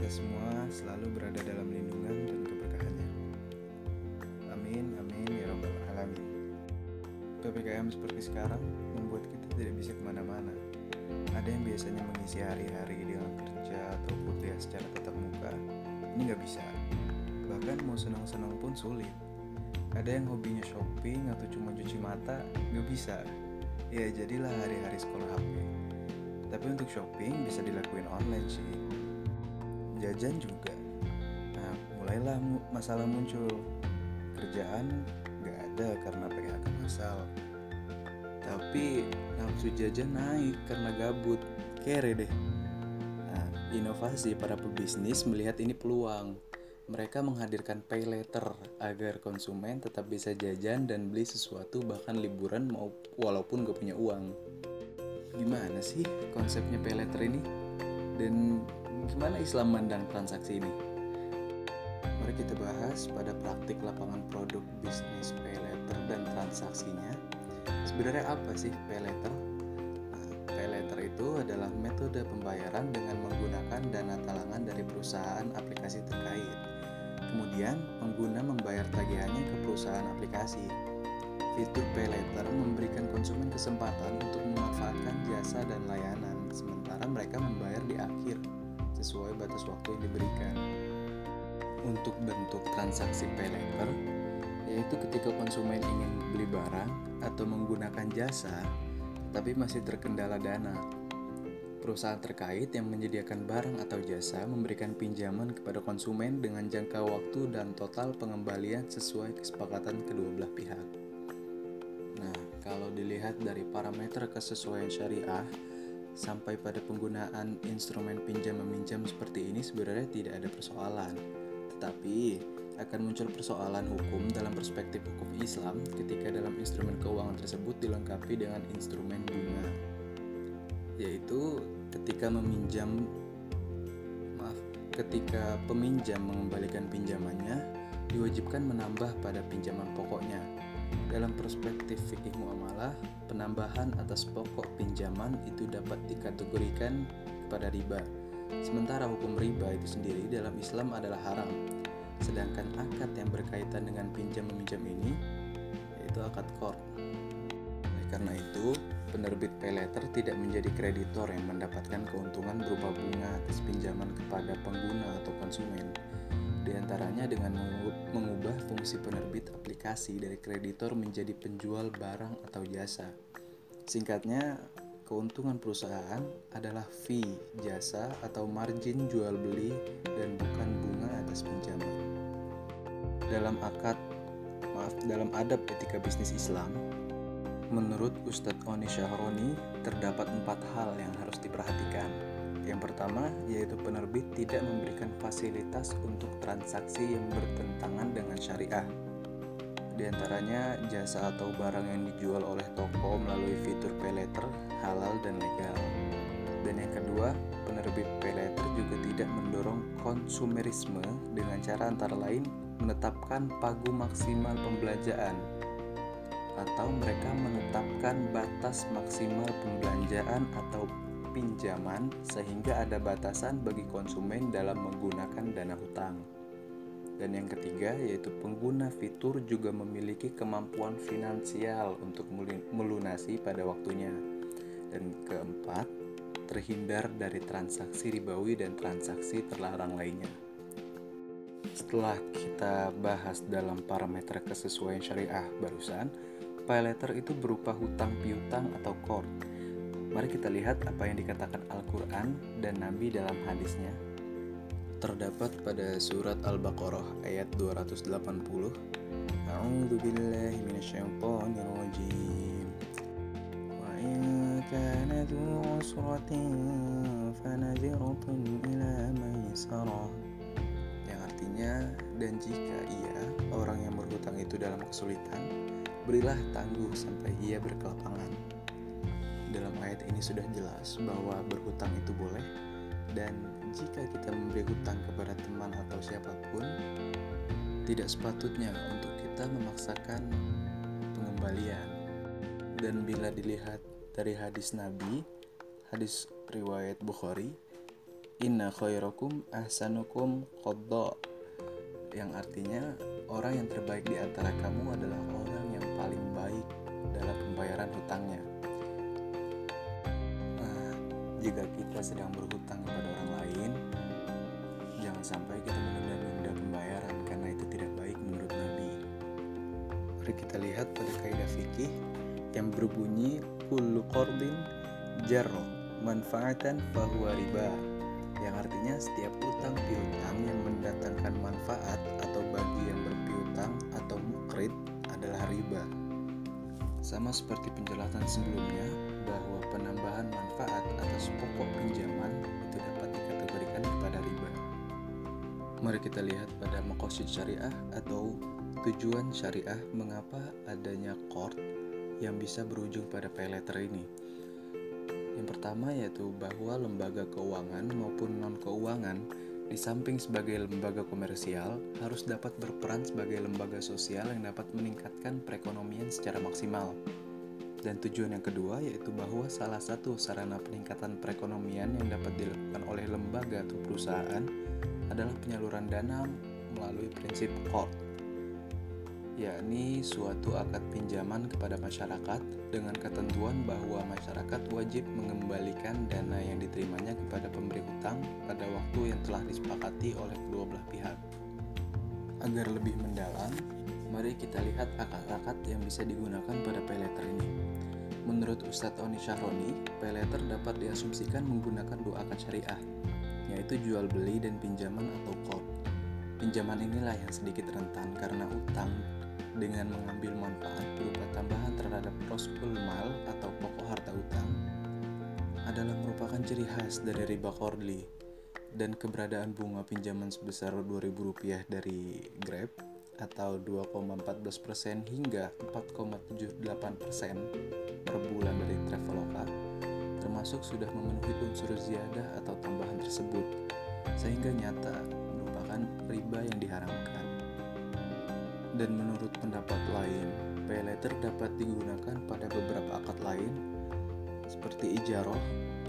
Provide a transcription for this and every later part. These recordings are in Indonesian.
kita semua selalu berada dalam lindungan dan keberkahannya. Amin, amin, ya robbal alamin. PPKM seperti sekarang membuat kita tidak bisa ke mana-mana. Ada yang biasanya mengisi hari-hari dengan kerja atau kuliah secara tatap muka, ini nggak bisa. Bahkan mau senang-senang pun sulit. Ada yang hobinya shopping atau cuma cuci mata, nggak bisa. Ya jadilah hari-hari sekolah HP. Tapi untuk shopping bisa dilakuin online sih. Jajan juga. Nah, mulailah mu- masalah muncul. Kerjaan nggak ada karena PHK masal. Tapi nafsu jajan naik karena gabut. Kere deh. Nah, inovasi para pebisnis melihat ini peluang. Mereka menghadirkan pay later agar konsumen tetap bisa jajan dan beli sesuatu bahkan liburan mau walaupun gak punya uang. Gimana sih konsepnya pay later ini? Dan gimana Islam mandang transaksi ini? Mari kita bahas pada praktik lapangan produk bisnis pay later dan transaksinya. Sebenarnya apa sih pay later? Nah, pay later itu adalah metode pembayaran dengan menggunakan dana talangan dari perusahaan aplikasi terkait. Kemudian, pengguna membayar tagihannya ke perusahaan aplikasi. Fitur pay later memberikan konsumen kesempatan untuk memanfaatkan jasa dan layanan, sementara mereka membayar di akhir sesuai batas waktu yang diberikan. Untuk bentuk transaksi pay later, yaitu ketika konsumen ingin beli barang atau menggunakan jasa, tapi masih terkendala dana. Perusahaan terkait yang menyediakan barang atau jasa memberikan pinjaman kepada konsumen dengan jangka waktu dan total pengembalian sesuai kesepakatan kedua belah pihak. Nah, kalau dilihat dari parameter kesesuaian syariah sampai pada penggunaan instrumen pinjam meminjam seperti ini sebenarnya tidak ada persoalan. Tetapi akan muncul persoalan hukum dalam perspektif hukum Islam ketika dalam instrumen keuangan tersebut dilengkapi dengan instrumen bunga yaitu ketika meminjam maaf ketika peminjam mengembalikan pinjamannya diwajibkan menambah pada pinjaman pokoknya dalam perspektif fikih muamalah penambahan atas pokok pinjaman itu dapat dikategorikan kepada riba. Sementara hukum riba itu sendiri dalam Islam adalah haram. Sedangkan akad yang berkaitan dengan pinjam meminjam ini yaitu akad qard oleh karena itu penerbit pay letter tidak menjadi kreditor yang mendapatkan keuntungan berupa bunga atas pinjaman kepada pengguna atau konsumen. Di antaranya dengan mengubah fungsi penerbit aplikasi dari kreditor menjadi penjual barang atau jasa. Singkatnya, keuntungan perusahaan adalah fee jasa atau margin jual beli dan bukan bunga atas pinjaman. Dalam akad maaf dalam adab etika bisnis Islam, Menurut Ustadz Oni Syahroni, terdapat empat hal yang harus diperhatikan. Yang pertama, yaitu penerbit tidak memberikan fasilitas untuk transaksi yang bertentangan dengan syariah. Di antaranya, jasa atau barang yang dijual oleh toko melalui fitur pay letter halal dan legal. Dan yang kedua, penerbit pay letter juga tidak mendorong konsumerisme dengan cara antara lain menetapkan pagu maksimal pembelanjaan atau mereka menetapkan batas maksimal pembelanjaan atau pinjaman sehingga ada batasan bagi konsumen dalam menggunakan dana hutang. Dan yang ketiga yaitu pengguna fitur juga memiliki kemampuan finansial untuk melunasi pada waktunya. Dan keempat, terhindar dari transaksi ribawi dan transaksi terlarang lainnya. Setelah kita bahas dalam parameter kesesuaian syariah barusan, pay letter itu berupa hutang piutang atau qard. Mari kita lihat apa yang dikatakan Al-Quran dan Nabi dalam hadisnya. Terdapat pada surat Al-Baqarah ayat 280. A'udzu billahi minasyaitonir rajim. Wa in kana fanadhiratun ila. Yang artinya dan jika ia orang yang berhutang itu dalam kesulitan berilah tangguh sampai ia berkelapangan. Dalam ayat ini sudah jelas bahwa berhutang itu boleh dan jika kita memberi hutang kepada teman atau siapa pun, tidak sepatutnya untuk kita memaksakan pengembalian. Dan bila dilihat dari hadis Nabi, hadis riwayat Bukhari, inna khairakum ahsanukum qadda yang artinya orang yang terbaik di antara kamu adalah orang yang paling baik jika kita sedang berhutang kepada orang lain, jangan sampai kita menunda-nunda pembayaran karena itu tidak baik menurut Nabi. Mari kita lihat pada kaidah fikih yang berbunyi kullu qardin jarro manfaatan fahuwa riba yang artinya setiap utang piutang yang mendatangkan manfaat atau bagi yang berpiutang atau mukrid adalah riba. Sama seperti penjelasan sebelumnya bahwa penambahan manfaat atas pokok pinjaman itu dapat dikategorikan kepada riba. Mari kita lihat pada makosid syariah atau tujuan syariah mengapa adanya court yang bisa berujung pada pay letter ini. Yang pertama yaitu bahwa lembaga keuangan maupun non-keuangan di samping sebagai lembaga komersial harus dapat berperan sebagai lembaga sosial yang dapat meningkatkan perekonomian secara maksimal. Dan tujuan yang kedua yaitu bahwa salah satu sarana peningkatan perekonomian yang dapat dilakukan oleh lembaga atau perusahaan adalah penyaluran dana melalui prinsip court yakni suatu akad pinjaman kepada masyarakat dengan ketentuan bahwa masyarakat wajib mengembalikan dana yang diterimanya kepada pemberi hutang pada waktu yang telah disepakati oleh kedua belah pihak. Agar lebih mendalam, mari kita lihat akad-akad yang bisa digunakan pada payletter ini. Menurut Ustadz Oni Syahroni, payletter dapat diasumsikan menggunakan dua akad syariah, yaitu jual beli dan pinjaman atau kod. Pinjaman inilah yang sedikit rentan karena utang dengan mengambil manfaat berupa tambahan terhadap prospul mal atau pokok harta utang adalah merupakan ciri khas dari riba Corley dan keberadaan bunga pinjaman sebesar Rp2.000 dari Grab atau 2,14% hingga 4,78% per bulan dari Traveloka termasuk sudah memenuhi unsur ziyadah atau tambahan tersebut sehingga nyata merupakan riba yang diharamkan. Dan menurut pendapat lain, pay dapat digunakan pada beberapa akad lain seperti ijaroh.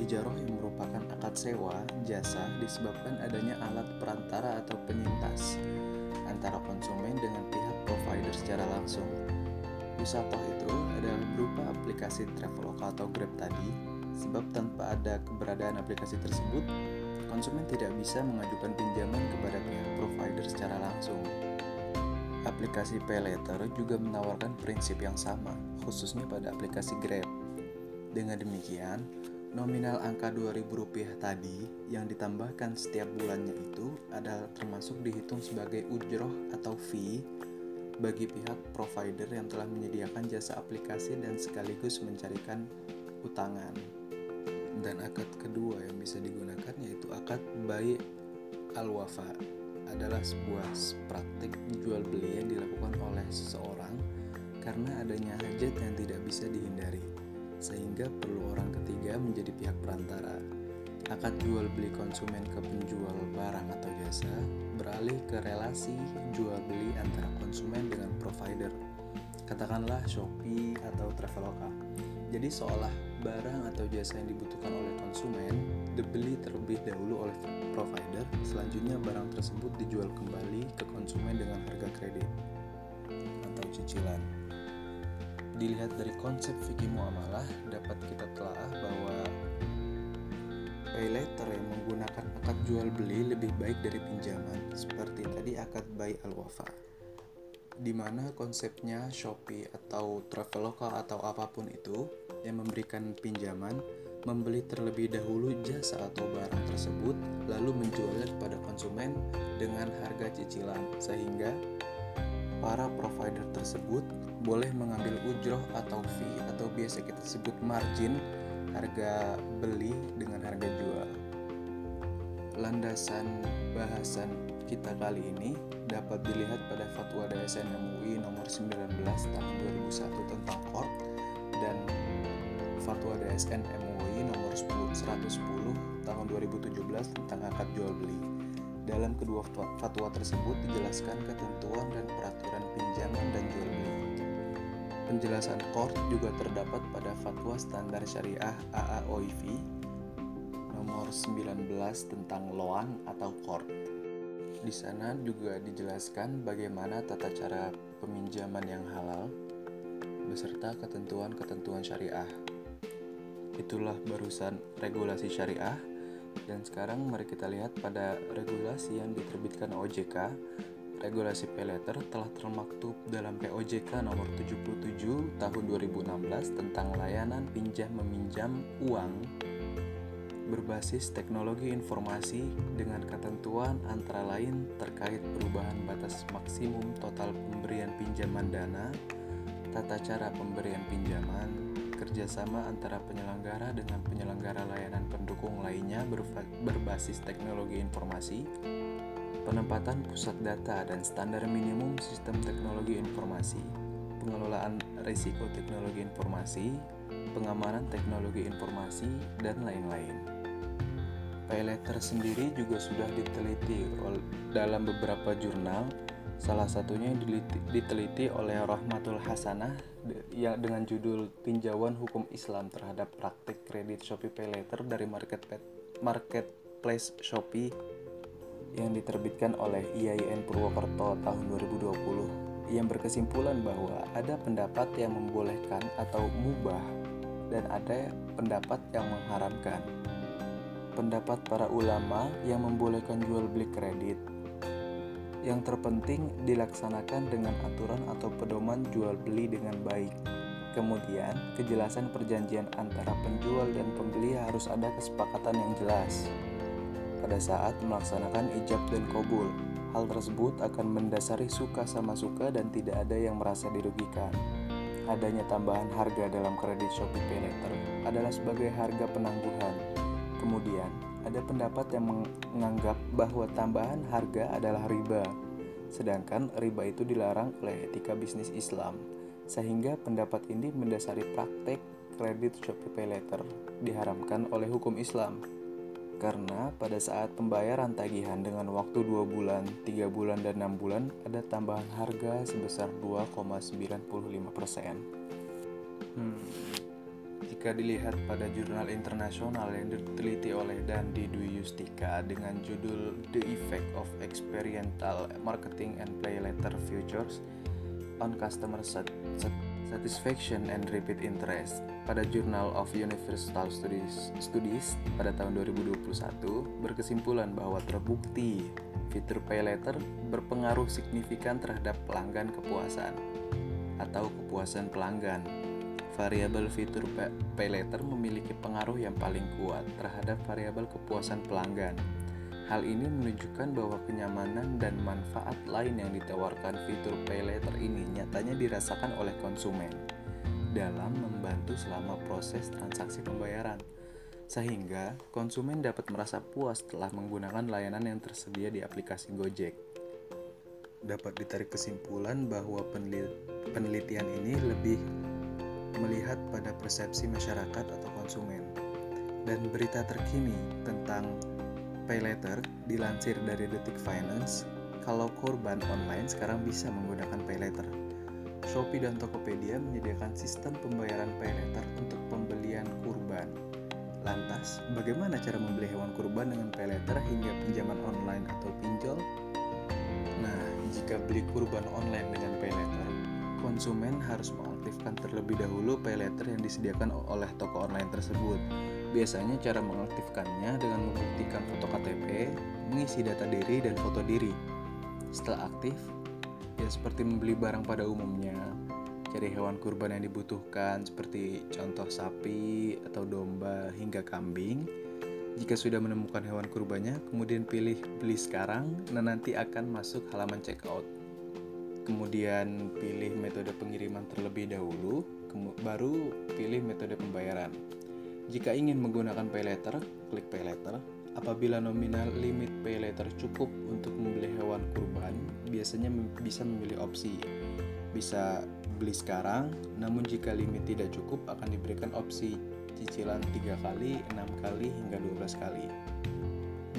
Ijaroh yang merupakan akad sewa jasa disebabkan adanya alat perantara atau penyintas antara konsumen dengan pihak provider secara langsung. Wisata itu adalah berupa aplikasi Traveloka atau Grab tadi, sebab tanpa ada keberadaan aplikasi tersebut, konsumen tidak bisa mengajukan pinjaman kepada pihak provider secara langsung. Aplikasi PayLater juga menawarkan prinsip yang sama, khususnya pada aplikasi Grab. Dengan demikian, nominal angka Rp2.000 tadi yang ditambahkan setiap bulannya itu adalah termasuk dihitung sebagai ujroh atau fee bagi pihak provider yang telah menyediakan jasa aplikasi dan sekaligus mencarikan utangan. Dan akad kedua yang bisa digunakan yaitu akad bayi al-wafa adalah sebuah praktik jual beli yang dilakukan oleh seseorang karena adanya hajat yang tidak bisa dihindari, sehingga perlu orang ketiga menjadi pihak perantara. Akad jual beli konsumen ke penjual barang atau jasa beralih ke relasi jual beli antara konsumen dengan provider. Katakanlah Shopee atau Traveloka. Jadi seolah barang atau jasa yang dibutuhkan oleh konsumen dibeli terlebih dahulu oleh provider, selanjutnya barang tersebut dijual kembali ke konsumen dengan harga kredit atau cicilan. Dilihat dari konsep fikih muamalah, dapat kita telah bahwa pay letter yang menggunakan akad jual beli lebih baik dari pinjaman, seperti tadi akad buy al-wafa. Di mana konsepnya Shopee atau Traveloka atau apa pun itu yang memberikan pinjaman membeli terlebih dahulu jasa atau barang tersebut lalu menjualnya kepada konsumen dengan harga cicilan sehingga para provider tersebut boleh mengambil ujroh atau fee atau biasa kita sebut margin harga beli dengan harga jual landasan bahasan kita kali ini dapat dilihat pada fatwa DSN MUI nomor 19 tahun 2001 tentang court dan fatwa DSN MUI nomor 110 tahun 2017 tentang akad jual beli. Dalam kedua fatwa tersebut dijelaskan ketentuan dan peraturan pinjaman dan jual beli. Penjelasan court juga terdapat pada fatwa standar syariah AAOIV nomor nomor 19 tentang loan atau court. Di sana juga dijelaskan bagaimana tata cara peminjaman yang halal beserta ketentuan-ketentuan syariah. Itulah barusan regulasi syariah dan sekarang mari kita lihat pada regulasi yang diterbitkan OJK regulasi paylater telah termaktub dalam POJK nomor 77 tahun 2016 tentang layanan pinjam meminjam uang berbasis teknologi informasi dengan ketentuan antara lain terkait perubahan batas maksimum total pemberian pinjaman dana, tata cara pemberian pinjaman, kerjasama antara penyelenggara dengan penyelenggara layanan pendukung lainnya berbasis teknologi informasi, penempatan pusat data dan standar minimum sistem teknologi informasi, pengelolaan risiko teknologi informasi, pengamanan teknologi informasi, dan lain-lain. PayLetter sendiri juga sudah diteliti dalam beberapa jurnal, salah satunya yang diteliti oleh Rahmatul Hasanah yang dengan judul Tinjauan Hukum Islam terhadap Praktik Kredit Shopee PayLetter dari Marketplace Shopee yang diterbitkan oleh IAIN Purwokerto tahun 2020 yang berkesimpulan bahwa ada pendapat yang membolehkan atau mubah dan ada pendapat yang mengharamkan. Pendapat para ulama yang membolehkan jual beli kredit yang terpenting dilaksanakan dengan aturan atau pedoman jual beli dengan baik. Kemudian, kejelasan perjanjian antara penjual dan pembeli harus ada kesepakatan yang jelas pada saat melaksanakan ijab dan kobul. Hal tersebut akan mendasari suka sama suka dan tidak ada yang merasa dirugikan. Adanya tambahan harga dalam kredit Shopee Pay Later adalah sebagai harga penangguhan. Kemudian, ada pendapat yang menganggap bahwa tambahan harga adalah riba, sedangkan riba itu dilarang oleh etika bisnis Islam. Sehingga pendapat ini mendasari praktek kredit Shopee Pay Later diharamkan oleh hukum Islam karena pada saat pembayaran tagihan dengan waktu 2 bulan, 3 bulan, dan 6 bulan ada tambahan harga sebesar 2,95%. Hmm. Jika dilihat pada jurnal internasional yang diteliti oleh Dandi Dwi Yustika dengan judul The Effect of Experiential Marketing and Play Letter Futures on Customer Satisfaction and Repeat Interest pada Journal of Universal Studies, Studies pada tahun 2021 berkesimpulan bahwa terbukti fitur pay letter berpengaruh signifikan terhadap pelanggan kepuasan atau kepuasan pelanggan. Variabel fitur pay letter memiliki pengaruh yang paling kuat terhadap variabel kepuasan pelanggan. Hal ini menunjukkan bahwa kenyamanan dan manfaat lain yang ditawarkan fitur pay letter ini nyatanya dirasakan oleh konsumen dalam membantu selama proses transaksi pembayaran, sehingga konsumen dapat merasa puas setelah menggunakan layanan yang tersedia di aplikasi Gojek. Dapat ditarik kesimpulan bahwa penelitian ini lebih melihat pada persepsi masyarakat atau konsumen. Dan berita terkini tentang pay letter dilansir dari Detik Finance, kalau korban online sekarang bisa menggunakan pay letter Shopee dan Tokopedia menyediakan sistem pembayaran pay letter untuk pembelian kurban. Lantas, bagaimana cara membeli hewan kurban dengan pay letter hingga pinjaman online atau pinjol? Nah, jika beli kurban online dengan pay letter, konsumen harus mengaktifkan terlebih dahulu pay letter yang disediakan oleh toko online tersebut. Biasanya cara mengaktifkannya dengan membuktikan foto KTP, mengisi data diri dan foto diri. Setelah aktif, ya seperti membeli barang pada umumnya cari hewan kurban yang dibutuhkan seperti contoh sapi atau domba hingga kambing. Jika sudah menemukan hewan kurbannya kemudian pilih beli sekarang dan nanti akan masuk halaman checkout. Kemudian pilih metode pengiriman terlebih dahulu baru pilih metode pembayaran jika ingin menggunakan pay letter klik pay letter apabila nominal limit pay letter cukup untuk membeli hewan kurban biasanya bisa memilih opsi bisa beli sekarang, namun jika limit tidak cukup akan diberikan opsi cicilan 3 kali, 6 kali, hingga 12 kali.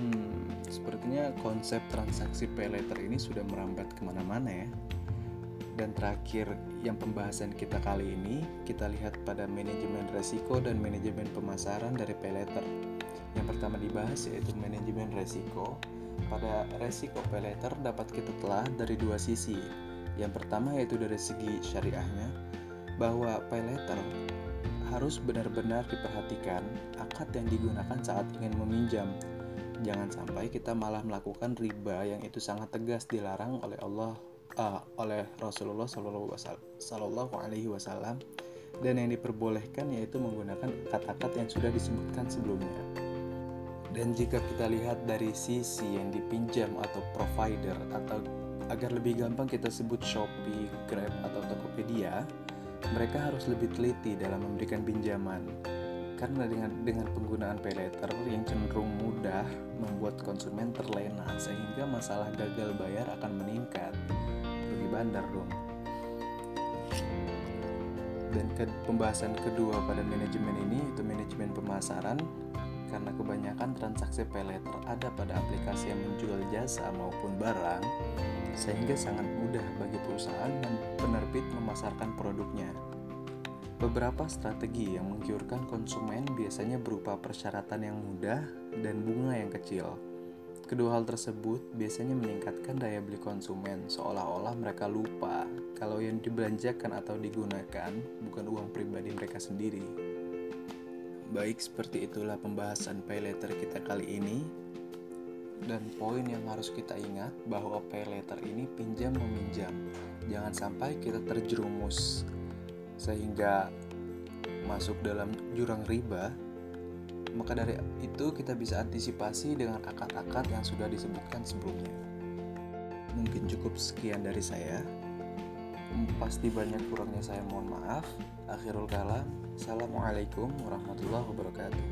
Hmm, sepertinya konsep transaksi pay later ini sudah merambat ke mana-mana ya. Dan terakhir yang pembahasan kita kali ini, kita lihat pada manajemen resiko dan manajemen pemasaran dari pay letter. Yang pertama dibahas yaitu manajemen resiko. Pada resiko pay letter dapat kita telah dari dua sisi. Yang pertama yaitu dari segi syariahnya, bahwa pay letter harus benar-benar diperhatikan akad yang digunakan saat ingin meminjam. Jangan sampai kita malah melakukan riba yang itu sangat tegas dilarang oleh Allah uh, oleh Rasulullah Shallallahu Alaihi Wasallam dan yang diperbolehkan yaitu menggunakan kata-kata yang sudah disebutkan sebelumnya. Dan jika kita lihat dari sisi yang dipinjam atau provider atau agar lebih gampang kita sebut Shopee, Grab atau Tokopedia, mereka harus lebih teliti dalam memberikan pinjaman. Karena dengan dengan penggunaan pay letter yang cenderung mudah membuat konsumen terlena sehingga masalah gagal bayar akan meningkat. Bandar dong. Dan ke, pembahasan kedua pada manajemen ini itu manajemen pemasaran karena kebanyakan transaksi pay letter ada pada aplikasi yang menjual jasa maupun barang sehingga sangat mudah bagi perusahaan dan penerbit memasarkan produknya. Beberapa strategi yang menggiurkan konsumen biasanya berupa persyaratan yang mudah dan bunga yang kecil. Kedua hal tersebut biasanya meningkatkan daya beli konsumen, seolah-olah mereka lupa kalau yang dibelanjakan atau digunakan bukan uang pribadi mereka sendiri. Baik, seperti itulah pembahasan pay letter kita kali ini. Dan poin yang harus kita ingat bahwa pay letter ini pinjam meminjam. Jangan sampai kita terjerumus sehingga masuk dalam jurang riba maka dari itu kita bisa antisipasi dengan akad-akad yang sudah disebutkan sebelumnya. Mungkin cukup sekian dari saya. Pasti banyak kurangnya saya mohon maaf. Akhirul kalam. Assalamualaikum warahmatullahi wabarakatuh.